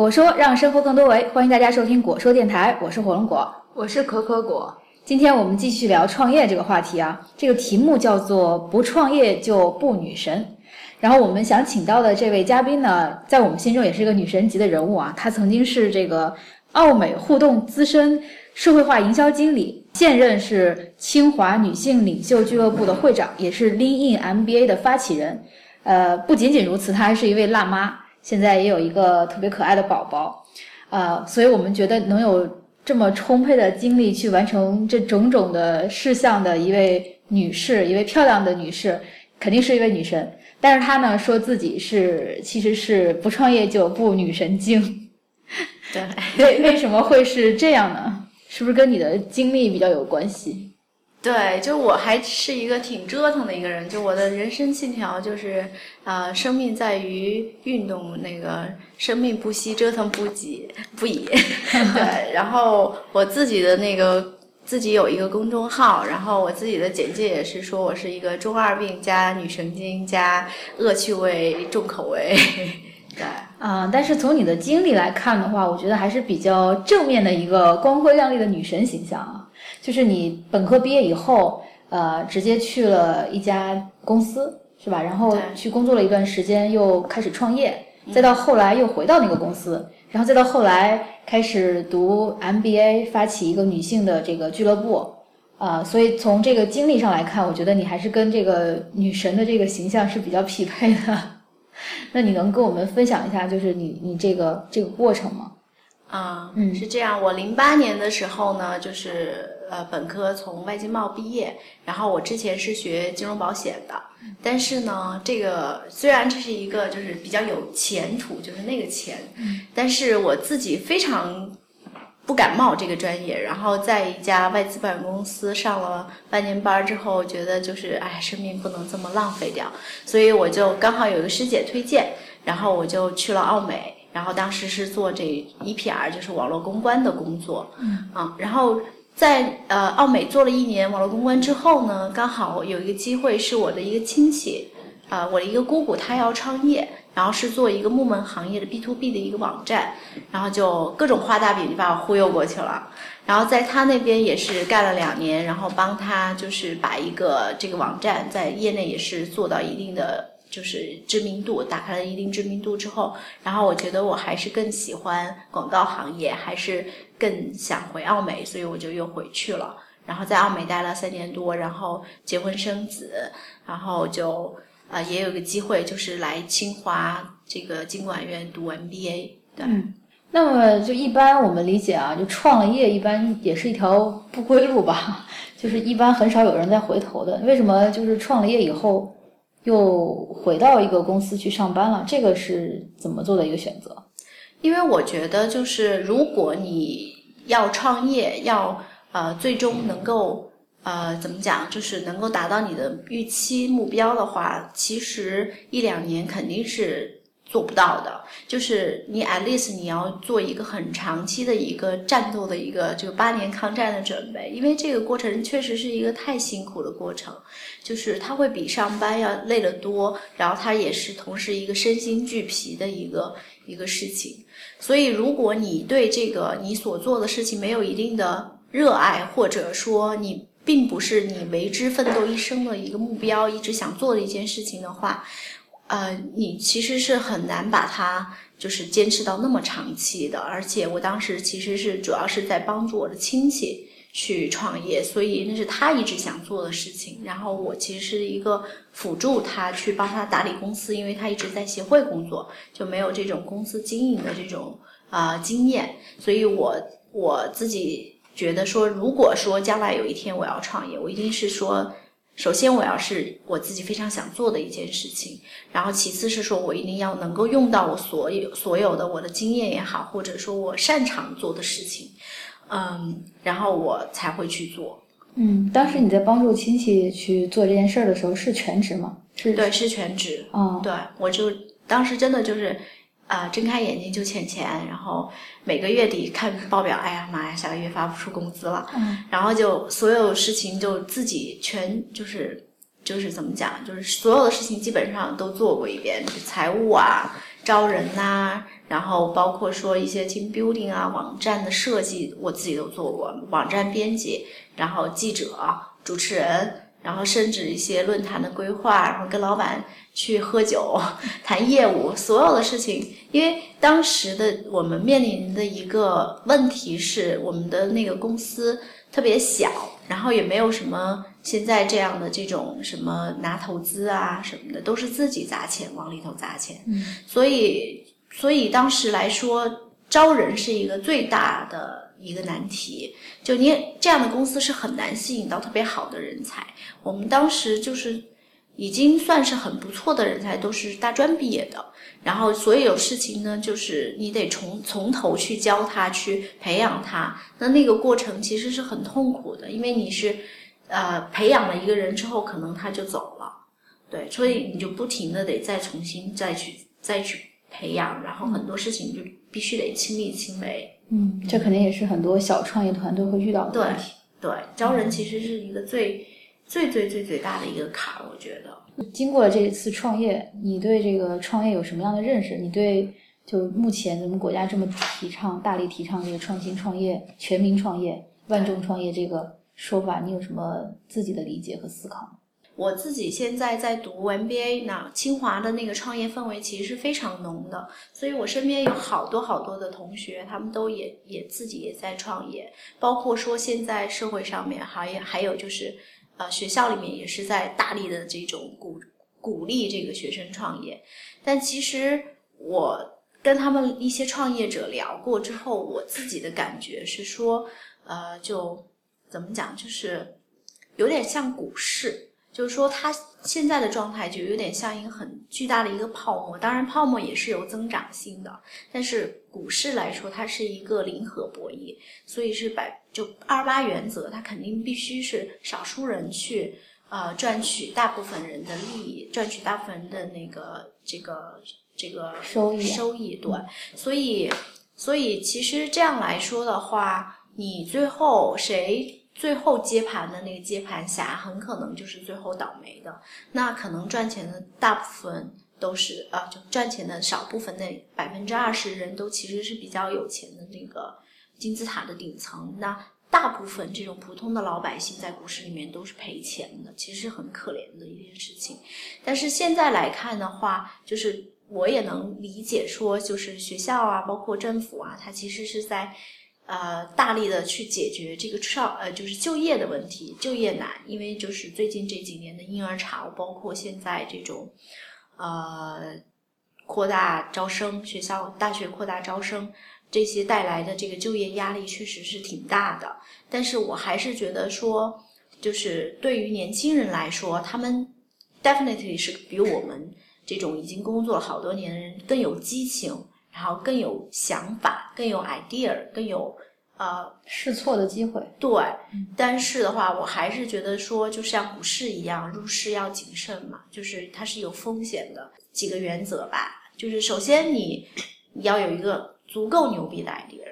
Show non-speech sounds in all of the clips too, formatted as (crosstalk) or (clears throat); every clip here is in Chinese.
果说让生活更多维，欢迎大家收听果说电台，我是火龙果，我是可可果。今天我们继续聊创业这个话题啊，这个题目叫做“不创业就不女神”。然后我们想请到的这位嘉宾呢，在我们心中也是一个女神级的人物啊，她曾经是这个奥美互动资深社会化营销经理，现任是清华女性领袖俱乐部的会长，也是 Lean In MBA 的发起人。呃，不仅仅如此，她还是一位辣妈，现在也有一个特别可爱的宝宝。呃，所以我们觉得能有这么充沛的精力去完成这种种的事项的一位女士，一位漂亮的女士，肯定是一位女神。但是她呢，说自己是其实是不创业就不女神经。对，为为什么会是这样呢？是不是跟你的经历比较有关系？对，就我还是一个挺折腾的一个人，就我的人生信条就是，呃，生命在于运动，那个生命不息，折腾不已不已。(laughs) 对，然后我自己的那个自己有一个公众号，然后我自己的简介也是说我是一个中二病加女神经加恶趣味重口味。(laughs) 对，啊，但是从你的经历来看的话，我觉得还是比较正面的一个光辉亮丽的女神形象啊。就是你本科毕业以后，呃，直接去了一家公司，是吧？然后去工作了一段时间，又开始创业，再到后来又回到那个公司，然后再到后来开始读 MBA，发起一个女性的这个俱乐部，啊，所以从这个经历上来看，我觉得你还是跟这个女神的这个形象是比较匹配的。(laughs) 那你能跟我们分享一下，就是你你这个这个过程吗？啊，嗯，是这样。我零八年的时候呢，就是呃本科从外经贸毕业，然后我之前是学金融保险的，但是呢，这个虽然这是一个就是比较有前途，就是那个钱，但是我自己非常不感冒这个专业。然后在一家外资保险公司上了半年班之后，觉得就是哎，生命不能这么浪费掉，所以我就刚好有一个师姐推荐，然后我就去了奥美。然后当时是做这 EPR，就是网络公关的工作，嗯啊，然后在呃奥美做了一年网络公关之后呢，刚好有一个机会是我的一个亲戚，啊，我的一个姑姑她要创业，然后是做一个木门行业的 B to B 的一个网站，然后就各种画大饼就把我忽悠过去了，然后在他那边也是干了两年，然后帮他就是把一个这个网站在业内也是做到一定的。就是知名度打开了一定知名度之后，然后我觉得我还是更喜欢广告行业，还是更想回奥美，所以我就又回去了。然后在奥美待了三年多，然后结婚生子，然后就呃也有个机会，就是来清华这个经管院读 MBA。对，那么就一般我们理解啊，就创业一般也是一条不归路吧，(laughs) 就是一般很少有人再回头的。为什么就是创了业以后？又回到一个公司去上班了，这个是怎么做的一个选择？因为我觉得，就是如果你要创业，要呃最终能够呃怎么讲，就是能够达到你的预期目标的话，其实一两年肯定是。做不到的，就是你 at least 你要做一个很长期的一个战斗的一个就八年抗战的准备，因为这个过程确实是一个太辛苦的过程，就是它会比上班要累得多，然后它也是同时一个身心俱疲的一个一个事情。所以如果你对这个你所做的事情没有一定的热爱，或者说你并不是你为之奋斗一生的一个目标，一直想做的一件事情的话。呃，你其实是很难把它就是坚持到那么长期的，而且我当时其实是主要是在帮助我的亲戚去创业，所以那是他一直想做的事情，然后我其实是一个辅助他去帮他打理公司，因为他一直在协会工作，就没有这种公司经营的这种啊经验，所以我我自己觉得说，如果说将来有一天我要创业，我一定是说。首先，我要是我自己非常想做的一件事情，然后其次是说我一定要能够用到我所有所有的我的经验也好，或者说我擅长做的事情，嗯，然后我才会去做。嗯，当时你在帮助亲戚去做这件事儿的时候是全职吗？是，对，是全职。嗯，对，我就当时真的就是。啊，睁开眼睛就欠钱，然后每个月底看报表，哎呀妈呀，下个月发不出工资了，然后就所有事情就自己全就是就是怎么讲，就是所有的事情基本上都做过一遍，财务啊，招人呐、然后包括说一些 team building 啊，网站的设计，我自己都做过，网站编辑，然后记者、主持人，然后甚至一些论坛的规划，然后跟老板去喝酒 (laughs) 谈业务，所有的事情。因为当时的我们面临的一个问题是，我们的那个公司特别小，然后也没有什么现在这样的这种什么拿投资啊什么的，都是自己砸钱往里头砸钱。嗯，所以所以当时来说，招人是一个最大的一个难题。就你这样的公司是很难吸引到特别好的人才。我们当时就是已经算是很不错的人才，都是大专毕业的。然后所有事情呢，就是你得从从头去教他，去培养他。那那个过程其实是很痛苦的，因为你是呃培养了一个人之后，可能他就走了，对，所以你就不停的得再重新再去再去培养，然后很多事情就必须得亲力亲为。嗯，这肯定也是很多小创业团队会遇到的问题。对，招人其实是一个最最最最最大的一个坎儿，我觉得。经过了这一次创业，你对这个创业有什么样的认识？你对就目前咱们国家这么提倡、大力提倡这个创新创业、全民创业、万众创业这个说法，你有什么自己的理解和思考吗？我自己现在在读 MBA 呢，清华的那个创业氛围其实是非常浓的，所以我身边有好多好多的同学，他们都也也自己也在创业，包括说现在社会上面还有还有就是，呃，学校里面也是在大力的这种鼓鼓励这个学生创业，但其实我跟他们一些创业者聊过之后，我自己的感觉是说，呃，就怎么讲，就是有点像股市。就是说，它现在的状态就有点像一个很巨大的一个泡沫。当然，泡沫也是有增长性的，但是股市来说，它是一个零和博弈，所以是百就二八原则，它肯定必须是少数人去呃赚取大部分人的利益，赚取大部分人的那个这个这个收益收益对，所以所以其实这样来说的话，你最后谁？最后接盘的那个接盘侠，很可能就是最后倒霉的。那可能赚钱的大部分都是啊，就赚钱的少部分那百分之二十人都其实是比较有钱的那个金字塔的顶层。那大部分这种普通的老百姓在股市里面都是赔钱的，其实是很可怜的一件事情。但是现在来看的话，就是我也能理解说，就是学校啊，包括政府啊，它其实是在。呃，大力的去解决这个少呃，就是就业的问题，就业难，因为就是最近这几年的婴儿潮，包括现在这种呃扩大招生，学校大学扩大招生，这些带来的这个就业压力确实是挺大的。但是我还是觉得说，就是对于年轻人来说，他们 definitely 是比我们这种已经工作了好多年的人更有激情。然后更有想法，更有 idea，更有呃试错的机会。对，但是的话，我还是觉得说，就像股市一样，入市要谨慎嘛，就是它是有风险的。几个原则吧，就是首先你你要有一个足够牛逼的 idea，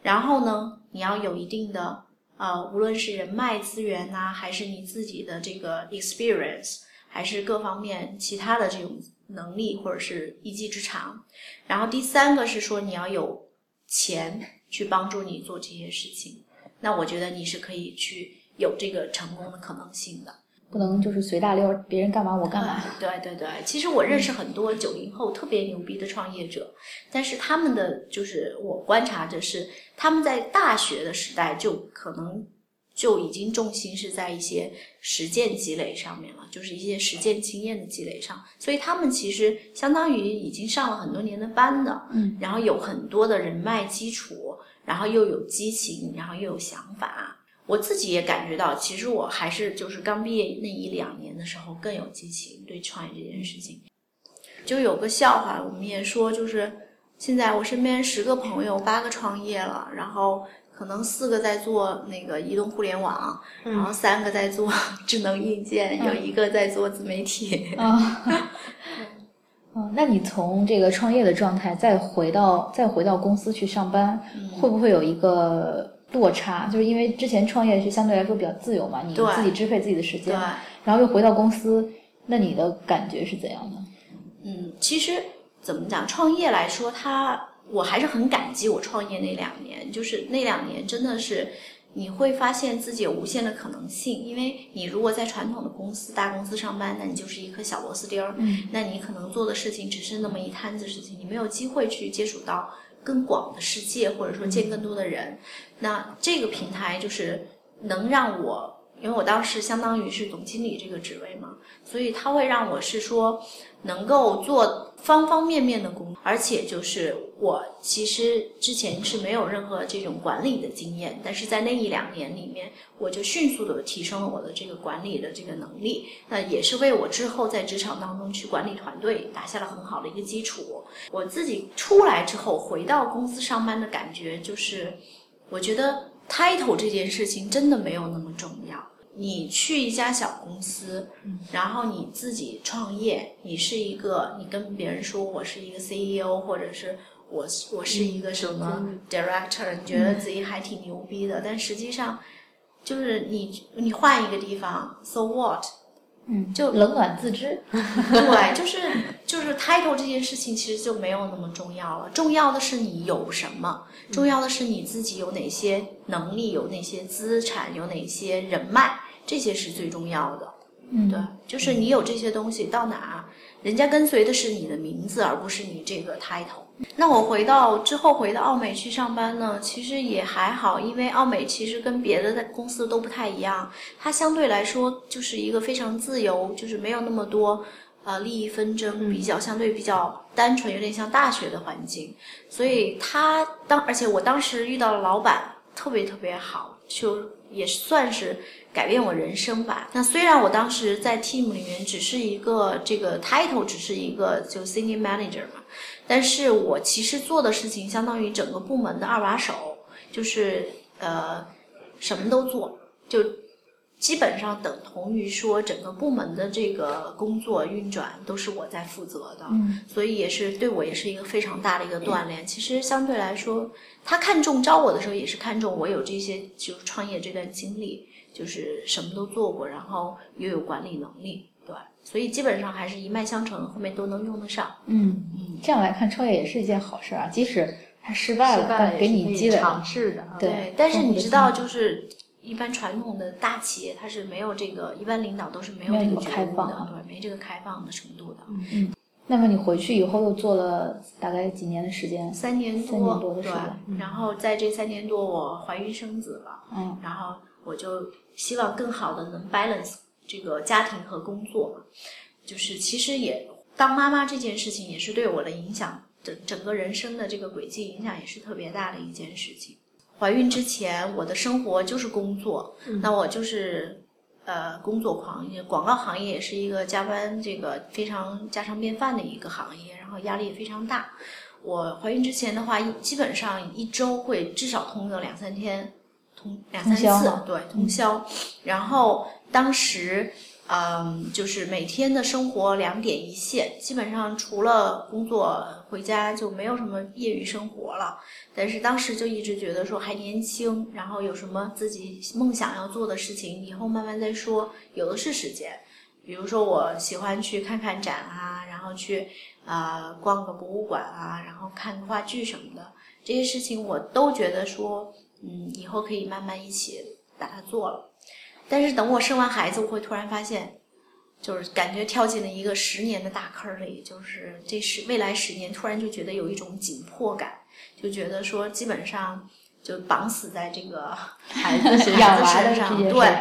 然后呢，你要有一定的呃，无论是人脉资源呐、还是你自己的这个 experience，还是各方面其他的这种。能力或者是一技之长，然后第三个是说你要有钱去帮助你做这些事情，那我觉得你是可以去有这个成功的可能性的，不能就是随大溜，别人干嘛我干嘛。对对对，其实我认识很多九零后特别牛逼的创业者，但是他们的就是我观察着是他们在大学的时代就可能。就已经重心是在一些实践积累上面了，就是一些实践经验的积累上，所以他们其实相当于已经上了很多年的班的，嗯，然后有很多的人脉基础，然后又有激情，然后又有想法。我自己也感觉到，其实我还是就是刚毕业那一两年的时候更有激情，对创业这件事情。就有个笑话，我们也说，就是现在我身边十个朋友八个创业了，然后。可能四个在做那个移动互联网，然后三个在做 (laughs) 智能硬件，有一个在做自媒体。啊，嗯，那你从这个创业的状态再回到再回到公司去上班，会不会有一个落差？就是因为之前创业是相对来说比较自由嘛，你自己支配自己的时间，然后又回到公司，那你的感觉是怎样的？嗯，其实怎么讲？创业来说，它我还是很感激我创业那两年，就是那两年真的是你会发现自己有无限的可能性。因为你如果在传统的公司、大公司上班，那你就是一颗小螺丝钉儿，嗯那你可能做的事情只是那么一摊子事情，你没有机会去接触到更广的世界，或者说见更多的人。那这个平台就是能让我，因为我当时相当于是总经理这个职位嘛，所以他会让我是说能够做方方面面的工作，而且就是我其实之前是没有任何这种管理的经验，但是在那一两年里面，我就迅速的提升了我的这个管理的这个能力，那也是为我之后在职场当中去管理团队打下了很好的一个基础。我自己出来之后回到公司上班的感觉就是，我觉得 title 这件事情真的没有那么重要。你去一家小公司，然后你自己创业，你是一个，你跟别人说我是一个 CEO，或者是我我是一个什么 director，你觉得自己还挺牛逼的，但实际上就是你你换一个地方，so what？嗯，就冷暖自知。(laughs) 对，就是就是 title 这件事情其实就没有那么重要了，重要的是你有什么，重要的是你自己有哪些能力，有哪些资产，有哪些人脉，这些是最重要的。嗯，对，就是你有这些东西到哪，人家跟随的是你的名字，而不是你这个 title。那我回到之后回到奥美去上班呢，其实也还好，因为奥美其实跟别的公司都不太一样，它相对来说就是一个非常自由，就是没有那么多呃利益纷争，比较相对比较单纯，有点像大学的环境。所以他当，而且我当时遇到了老板特别特别好，就也算是改变我人生吧。那虽然我当时在 team 里面只是一个这个 title，只是一个就 senior manager 嘛，但是我其实做的事情相当于整个部门的二把手，就是呃什么都做，就基本上等同于说整个部门的这个工作运转都是我在负责的。嗯所以也是对我也是一个非常大的一个锻炼。其实相对来说，他看中招我的时候，也是看中我有这些就是创业这段经历，就是什么都做过，然后又有管理能力，对，所以基本上还是一脉相承，后面都能用得上。嗯，这样来看，创业也是一件好事啊，即使它失败了，但给你积累尝试的啊。对但是你知道，就是一般传统的大企业，它是没有这个，一般领导都是没有这个开放啊的，对，没这个开放的程度的。嗯那么你回去以后又做了大概几年的时间？三年多，三年多的时对间，嗯然后在这三年多，我怀孕生子了。嗯然后我就希望更好的能 balance 这个家庭和工作，就是其实也当妈妈这件事情也是对我的影响，整整个人生的这个轨迹影响也是特别大的一件事情。怀孕之前，我的生活就是工作，那我就是呃工作狂，因为广告行业也是一个加班这个非常家常便饭的一个行业，然后压力也非常大。我怀孕之前的话，一基本上一周会至少通个两三天，通两三次对，通宵。然后当时，嗯，就是每天的生活两点一线，基本上除了工作回家就没有什么业余生活了。但是当时就一直觉得说还年轻，然后有什么自己梦想要做的事情，以后慢慢再说，有的是时间。比如说我喜欢去看看展啊，然后去啊、呃逛个博物馆啊，然后看个话剧什么的，这些事情我都觉得说，嗯，以后可以慢慢一起把它做了。但是等我生完孩子，我会突然发现，就是感觉跳进了一个十年的大坑里，就是这十未来十年，突然就觉得有一种紧迫感，就觉得说基本上就绑死在这个孩 (laughs) 子孩子身上，对，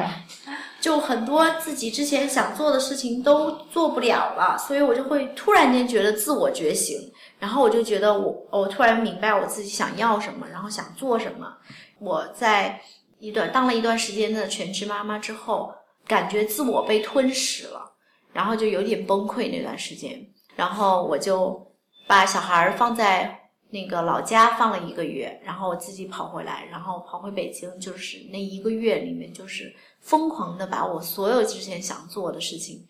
就很多自己之前想做的事情都做不了了，所以我就会突然间觉得自我觉醒，然后我就觉得我我突然明白我自己想要什么，然后想做什么。我在一段当了一段时间的全职妈妈之后，感觉自我被吞噬了，然后就有点崩溃那段时间，然后我就把小孩放在。那个老家放了一个月，然后我自己跑回来，然后跑回北京，就是那一个月里面，就是疯狂的把我所有之前想做的事情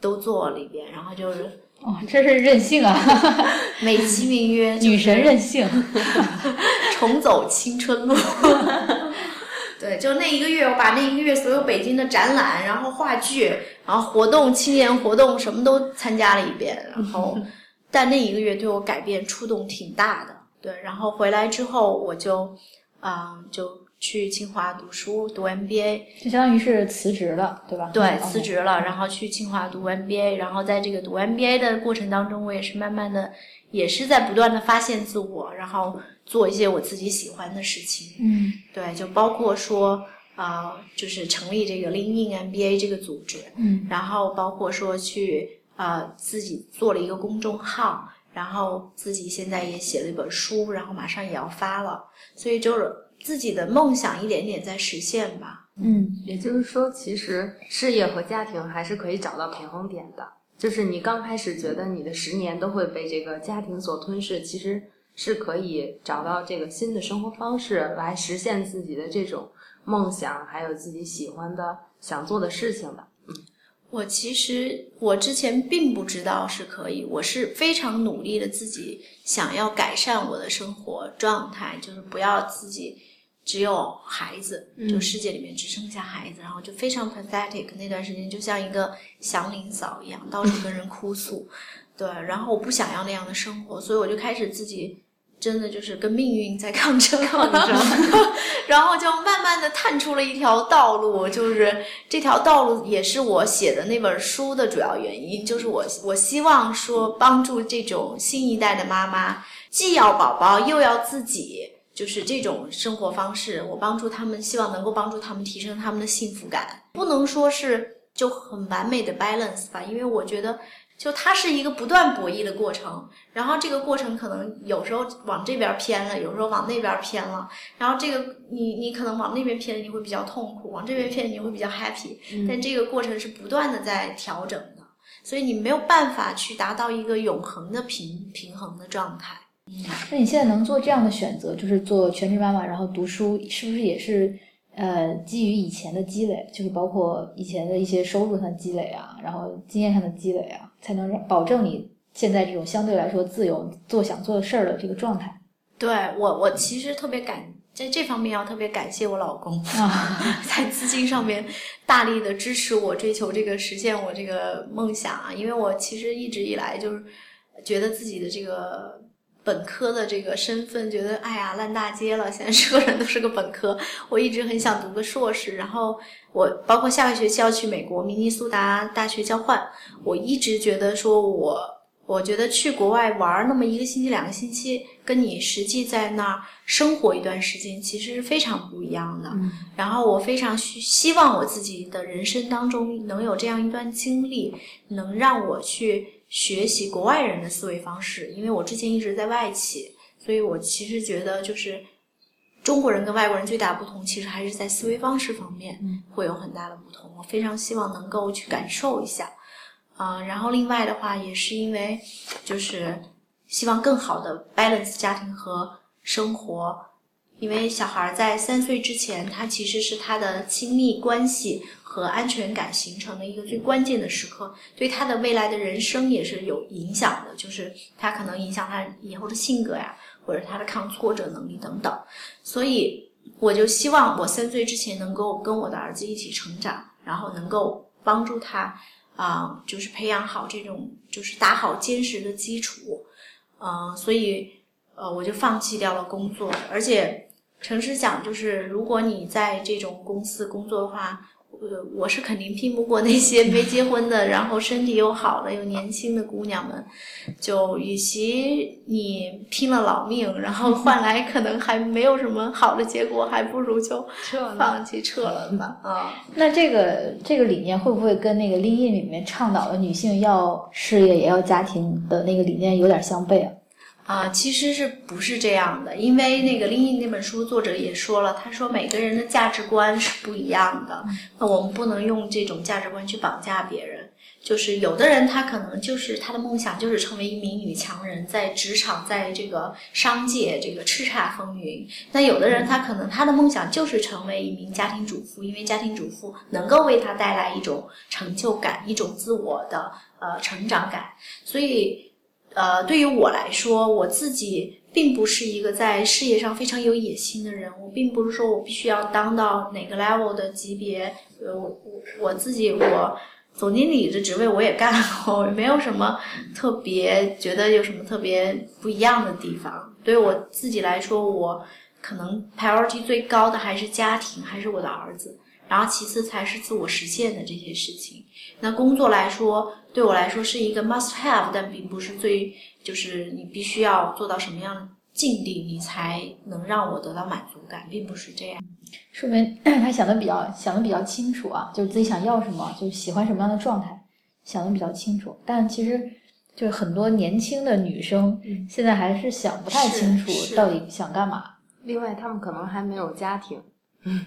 都做了一遍，然后就是哦，这是任性啊，(laughs) 美其名曰女神任性。(laughs) 重走青春路。(laughs) 对，就那一个月，我把那一个月所有北京的展览，然后话剧，然后活动、青年活动什么都参加了一遍，然后 (laughs) 但那一个月对我改变触动挺大的。对，然后回来之后我就，啊，就去清华读书读 MBA，就相当于是辞职了，对吧？对，辞职了，然后去清华读 MBA，然后在这个读 MBA 的过程当中，我也是慢慢的，也是在不断的发现自我，然后做一些我自己喜欢的事情。嗯，对，就包括说。啊，就是成立这个 Lean MBA 这个组织，嗯，然后包括说去啊自己做了一个公众号，然后自己现在也写了一本书，然后马上也要发了，所以就是自己的梦想一点点在实现吧。嗯，也就是说，其实事业和家庭还是可以找到平衡点的。就是你刚开始觉得你的十年都会被这个家庭所吞噬，其实是可以找到这个新的生活方式来实现自己的这种。梦想还有自己喜欢的、想做的事情的，嗯，我其实我之前并不知道是可以，我是非常努力的自己想要改善我的生活状态，就是不要自己只有孩子，就世界里面只剩下孩子，然后就非常 pathetic，那段时间就像一个祥林嫂一样，到处跟人哭诉，(laughs) 对，然后我不想要那样的生活，所以我就开始自己。真的就是跟命运在抗争，抗争，(laughs) 然后就慢慢的探出了一条道路，就是这条道路也是我写的那本书的主要原因，就是我我希望说帮助这种新一代的妈妈，既要宝宝又要自己，就是这种生活方式，我帮助他们，希望能够帮助他们提升他们的幸福感，不能说是就很完美的 balance 吧，因为我觉得。就它是一个不断博弈的过程，然后这个过程可能有时候往这边偏了，有时候往那边偏了，然后这个你你可能往那边偏，你会比较痛苦；往这边偏，你会比较 happy。但这个过程是不断的在调整的，所以你没有办法去达到一个永恒的平平衡的状态。嗯，那你现在能做这样的选择，就是做全职妈妈，然后读书，是不是也是？呃，基于以前的积累，就是包括以前的一些收入上的积累啊，然后经验上的积累啊，才能保证你现在这种相对来说自由做想做的事儿的这个状态。对我，我其实特别感在这方面要特别感谢我老公啊，(laughs) 在资金上面大力的支持我追求这个实现我这个梦想啊，因为我其实一直以来就是觉得自己的这个。本科的这个身份，觉得哎呀烂大街了，现在所有人都是个本科。(laughs) 我一直很想读个硕士，然后我包括下个学期要去美国明尼苏达大学交换，我一直觉得说我我觉得去国外玩那么一个星期两个星期，跟你实际在那儿生活一段时间其实是非常不一样的。然后我非常希希望我自己的人生当中能有这样一段经历，能让我去。学习国外人的思维方式，因为我之前一直在外企，所以我其实觉得就是中国人跟外国人最大不同，其实还是在思维方式方面会有很大的不同。我非常希望能够去感受一下，啊，然后另外的话也是因为就是希望更好的 balance 家庭和生活，因为小孩在三岁之前，他其实是他的亲密关系。和安全感形成的一个最关键的时刻，对他的未来的人生也是有影响的，就是他可能影响他以后的性格呀，或者他的抗挫折能力等等。所以，我就希望我三岁之前能够跟我的儿子一起成长，然后能够帮助他啊，就是培养好这种，就是打好坚实的基础。嗯，所以呃，我就放弃掉了工作，而且诚实讲，就是如果你在这种公司工作的话。呃，我是肯定拼不过那些没结婚的，然后身体又好的又年轻的姑娘们。就与其你拼了老命，然后 (laughs) 换来可能还没有什么好的结果，还不如就放弃撤了吧。啊，那这个这个理念会不会跟那个《Lean》里面倡导的女性要事业也要家庭的那个理念有点相悖啊？啊，其实是不是这样的？因为那个《另一》那本书作者也说了，他说每个人的价值观是不一样的，那我们不能用这种价值观去绑架别人。就是有的人他可能就是他的梦想就是成为一名女强人，在职场，在这个商界这个叱咤风云。那有的人他可能他的梦想就是成为一名家庭主妇，因为家庭主妇能够为他带来一种成就感，一种自我的呃成长感，所以。呃，对于我来说，我自己并不是一个在事业上非常有野心的人。我并不是说我必须要当到哪个 level 的级别。呃，我我自己我总经理的职位我也干过，(laughs) 没有什么特别觉得有什么特别不一样的地方。对我自己来说，我可能 priority 最高的还是家庭，还是我的儿子，然后其次才是自我实现的这些事情。那工作来说，对我来说是一个 must have，但并不是最，就是你必须要做到什么样的境地，你才能让我得到满足感，并不是这样。说明 (clears throat) 他想的比较想的比较清楚啊，就是自己想要什么，就是喜欢什么样的状态，想的比较清楚。但其实就是很多年轻的女生现在还是想不太清楚到底想干嘛。另外，他们可能还没有家庭，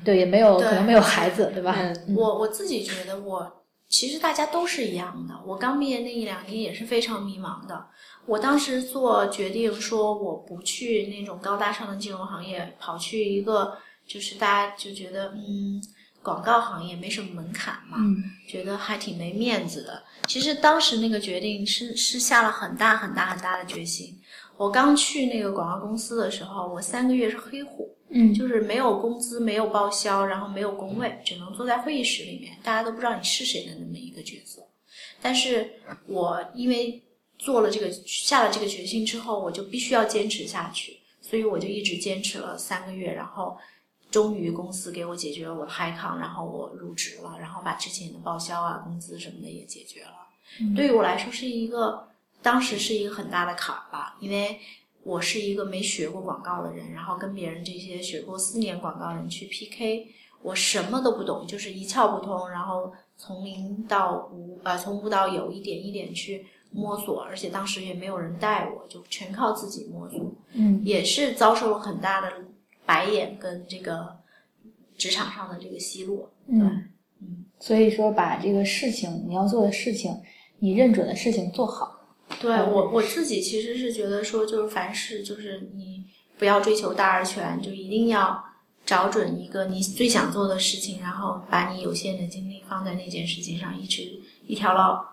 对，也没有可能没有孩子，对吧？嗯我我自己觉得我，其实大家都是一样的。我刚毕业那一两年也是非常迷茫的。我当时做决定说我不去那种高大上的金融行业，跑去一个就是大家就觉得嗯广告行业没什么门槛嘛，嗯觉得还挺没面子的。其实当时那个决定是是下了很大很大很大的决心。我刚去那个广告公司的时候，我三个月是黑户，嗯就是没有工资、没有报销，然后没有工位，只能坐在会议室里面，大家都不知道你是谁的那么一个角色。但是我因为做了这个下了这个决心之后，我就必须要坚持下去，所以我就一直坚持了三个月，然后终于公司给我解决了我的 high 康，然后我入职了，然后把之前的报销啊、工资什么的也解决了。嗯对于我来说是一个，当时是一个很大的坎儿吧，因为我是一个没学过广告的人，然后跟别人这些学过四年广告人去 PK，我什么都不懂，就是一窍不通，然后从零到无，呃，从无到有，一点一点去摸索，而且当时也没有人带我，就全靠自己摸索，嗯也是遭受了很大的白眼跟这个职场上的这个奚落，对，嗯，嗯。所以说把这个事情你要做的事情，你认准的事情做好。对嗯我我自己其实是觉得说，就是凡事就是你不要追求大而全，就一定要找准一个你最想做的事情，然后把你有限的精力放在那件事情上，一直一条路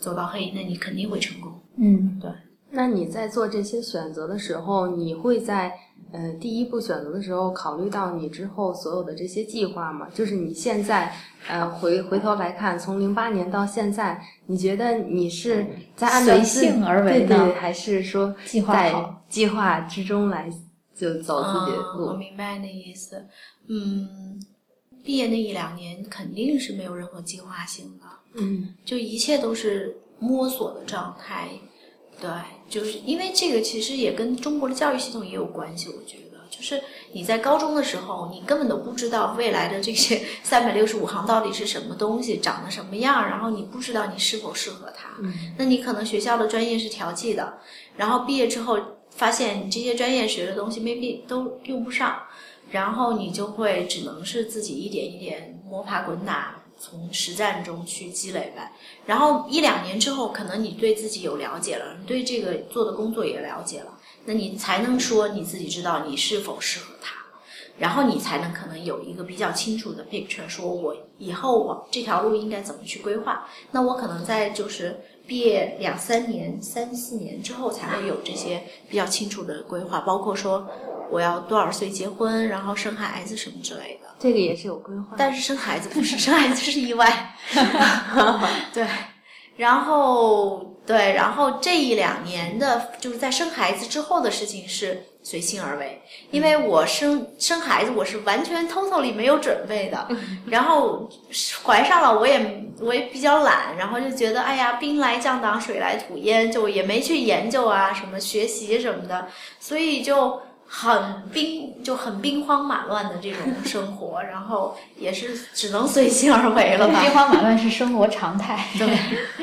走到黑，那你肯定会成功。嗯对那你在做这些选择的时候，你会在呃第一步选择的时候考虑到你之后所有的这些计划嘛？就是你现在呃回回头来看，从零八年到现在，你觉得你是在按性而为呢对对，还是说计划计划之中来就走自己的嗯，我？明白那意思。嗯，毕业那一两年肯定是没有任何计划性的。嗯就一切都是摸索的状态。对，就是因为这个其实也跟中国的教育系统也有关系，我觉得。就是你在高中的时候，你根本都不知道未来的这些 (laughs) 三百六十五行到底是什么东西，长得什么样，然后你不知道你是否适合它。嗯那你可能学校的专业是调剂的，然后毕业之后发现你这些专业学的东西 maybe 都用不上，然后你就会只能是自己一点一点摸爬滚打，从实战中去积累呗。然后一两年之后，可能你对自己有了解了，你对这个做的工作也了解了，那你才能说你自己知道你是否适合它。然后你才能可能有一个比较清楚的 picture，说我以后我这条路应该怎么去规划。那我可能在就是毕业两三年、三四年之后才会有这些比较清楚的规划，包括说我要多少岁结婚，然后生孩子什么之类的。这个也是有规划。但是生孩子不是，(laughs) 生孩子是意外。(laughs) 对，然后对，然后这一两年的，就是在生孩子之后的事情是随心而为，因为我生生孩子我是完全 totally 没有准备的，(laughs) 然后怀上了我也我也比较懒，然后就觉得哎呀兵来将挡水来土掩，就也没去研究啊什么学习什么的，所以就。很兵就很兵荒马乱的这种生活，然后也是只能随心而为了吧。兵荒马乱是生活常态。对，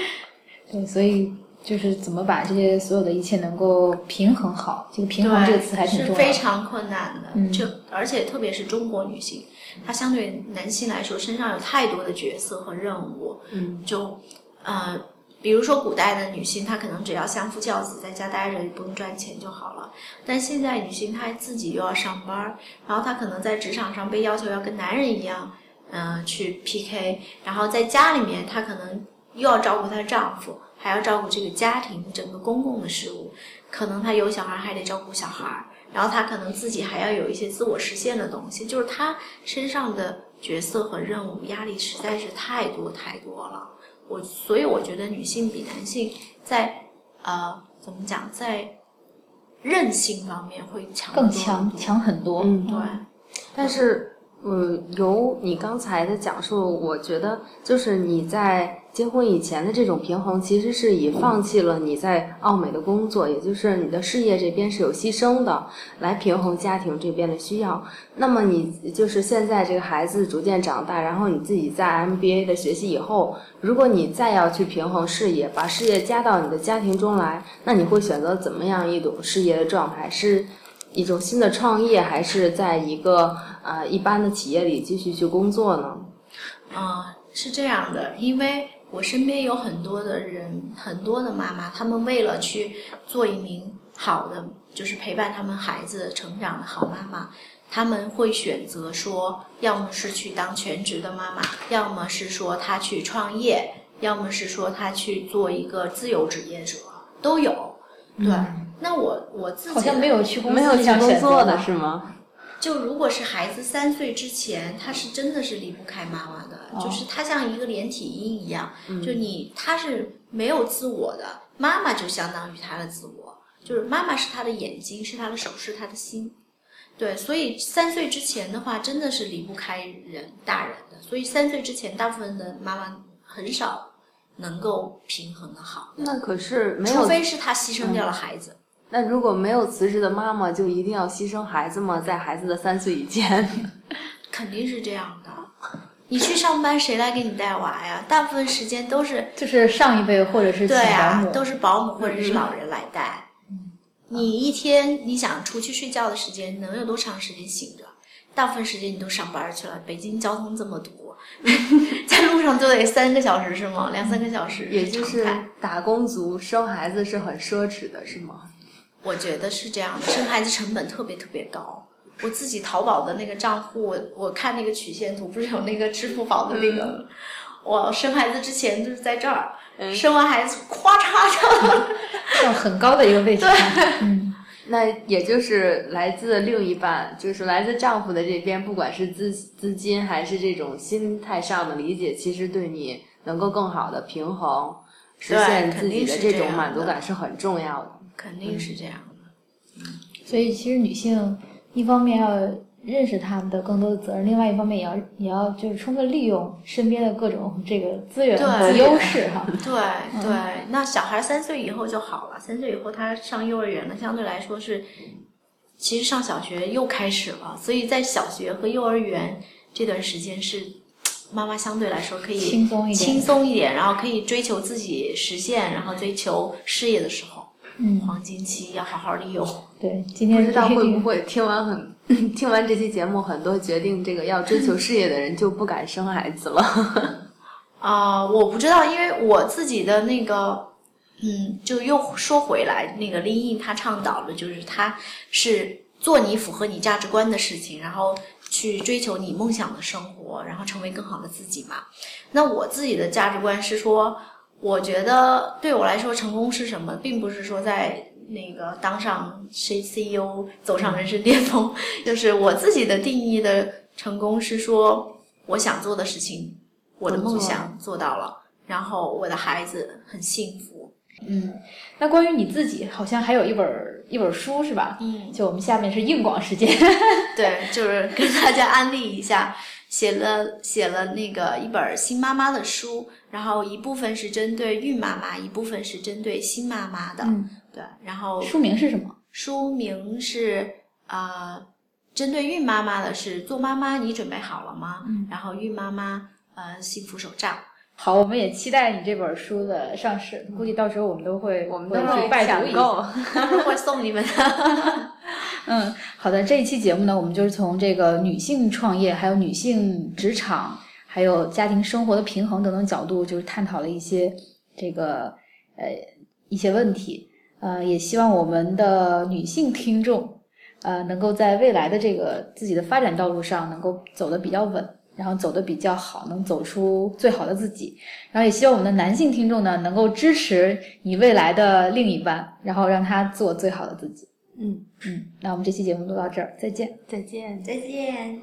(laughs) 对，所以就是怎么把这些所有的一切能够平衡好，这个平衡这个词还挺是重要的。非常困难的。嗯就而且特别是中国女性，她相对男性来说，身上有太多的角色和任务。嗯就呃，比如说古代的女性，她可能只要相夫教子，在家待着，不用赚钱就好了。但现在女性她自己又要上班，然后她可能在职场上被要求要跟男人一样，嗯、去 PK，然后在家里面她可能又要照顾她的丈夫，还要照顾这个家庭整个公共的事务，可能他有小孩还得照顾小孩，然后他可能自己还要有一些自我实现的东西，就是他身上的角色和任务压力实在是太多太多了。我所以我觉得女性比男性在呃怎么讲，在韧性方面会强更强强很多。嗯对，但是，嗯，由你刚才的讲述，我觉得就是你在结婚以前的这种平衡，其实是以放弃了你在奥美的工作，也就是你的事业这边是有牺牲的，来平衡家庭这边的需要。那么你就是现在这个孩子逐渐长大，然后你自己在 MBA 的学习以后，如果你再要去平衡事业，把事业加到你的家庭中来，那你会选择怎么样一种事业的状态？是一种新的创业，还是在一个呃一般的企业里继续去工作呢？啊、是这样的，因为我身边有很多的人，很多的妈妈，他们为了去做一名好的，就是陪伴他们孩子成长的好妈妈，他们会选择说，要么是去当全职的妈妈，要么是说她去创业，要么是说她去做一个自由职业者，都有。对，那我我自己好像没有去公司没有去工作的是吗？就如果是孩子三岁之前，他是真的是离不开妈妈的，哦就是他像一个连体婴一样，就你他是没有自我的，妈妈就相当于他的自我，就是妈妈是他的眼睛，是他的手，是他的心。对，所以三岁之前的话，真的是离不开人大人的，所以三岁之前，大部分的妈妈很少能够平衡的好，那可是没有。除非是他牺牲掉了孩子。那如果没有辞职的妈妈，就一定要牺牲孩子吗？在孩子的三岁以前？(laughs) 肯定是这样的。你去上班，谁来给你带娃呀？大部分时间都是就是上一辈或者是对啊，，都是保姆或者是老人来带。你一天你想出去睡觉的时间能有多长时间醒着？大部分时间你都上班去了。北京交通这么堵，(laughs) 在路上就得三个小时是吗？两三个小时，也就是打工族生孩子是很奢侈的，是吗？我觉得是这样的，生孩子成本特别特别高。我自己淘宝的那个账户，我我看那个曲线图，不是有那个支付宝的那个，我生孩子之前就是在这儿，生完孩子咵嚓就到 (laughs) 很高的一个位置。上。嗯，那也就是来自另一半，就是来自丈夫的这边，不管是资资金还是这种心态上的理解，其实对你能够更好的平衡，实现自己的这种满足感是很重要的。肯定是这样的。所以其实女性一方面要认识她们的更多的责任，另外一方面也要也要就是充分利用身边的各种这个资源优势哈。对对，那小孩三岁以后就好了，三岁以后他上幼儿园了，相对来说是，其实上小学又开始了，所以在小学和幼儿园这段时间是妈妈相对来说可以轻松一点轻松一点，然后可以追求自己实现，然后追求事业的时候，嗯，黄金期要好好利用。对，今天不知道会不会听完很 (laughs) 听完这期节目，很多决定这个要追求事业的人就不敢生孩子了。(laughs) 啊、我不知道，因为我自己的那个，嗯，就又说回来，那个林毅他倡导的就是他是做你符合你价值观的事情，然后去追求你梦想的生活，然后成为更好的自己嘛。那我自己的价值观是说，我觉得对我来说，成功是什么，并不是说在那个当上谁 CEO 走上人生巅峰，(laughs) 就是我自己的定义的成功是说，我想做的事情，我的梦想做到了，然后我的孩子很幸福。嗯，那关于你自己，好像还有一本儿一本儿书是吧？嗯，就我们下面是硬广时间。(laughs) 对，就是跟大家安利一下，写了写了那个一本新妈妈的书，然后一部分是针对孕妈妈，一部分是针对新妈妈的。嗯，对，然后书名是什么？书名是呃，针对孕妈妈的是“做妈妈你准备好了吗？”嗯然后孕妈妈呃幸福手账。好，我们也期待你这本书的上市，估计到时候我们都会我们都会去拜读一 (laughs) 会送你们的。嗯，好的，这一期节目呢，我们就是从这个女性创业，还有女性职场，还有家庭生活的平衡等等角度，就是探讨了一些这个呃一些问题。呃，也希望我们的女性听众，呃，能够在未来的这个自己的发展道路上，能够走得比较稳，然后走得比较好，能走出最好的自己。然后也希望我们的男性听众呢，能够支持你未来的另一半，然后让他做最好的自己。嗯，嗯，那我们这期节目录到这儿，再见。再见。再见。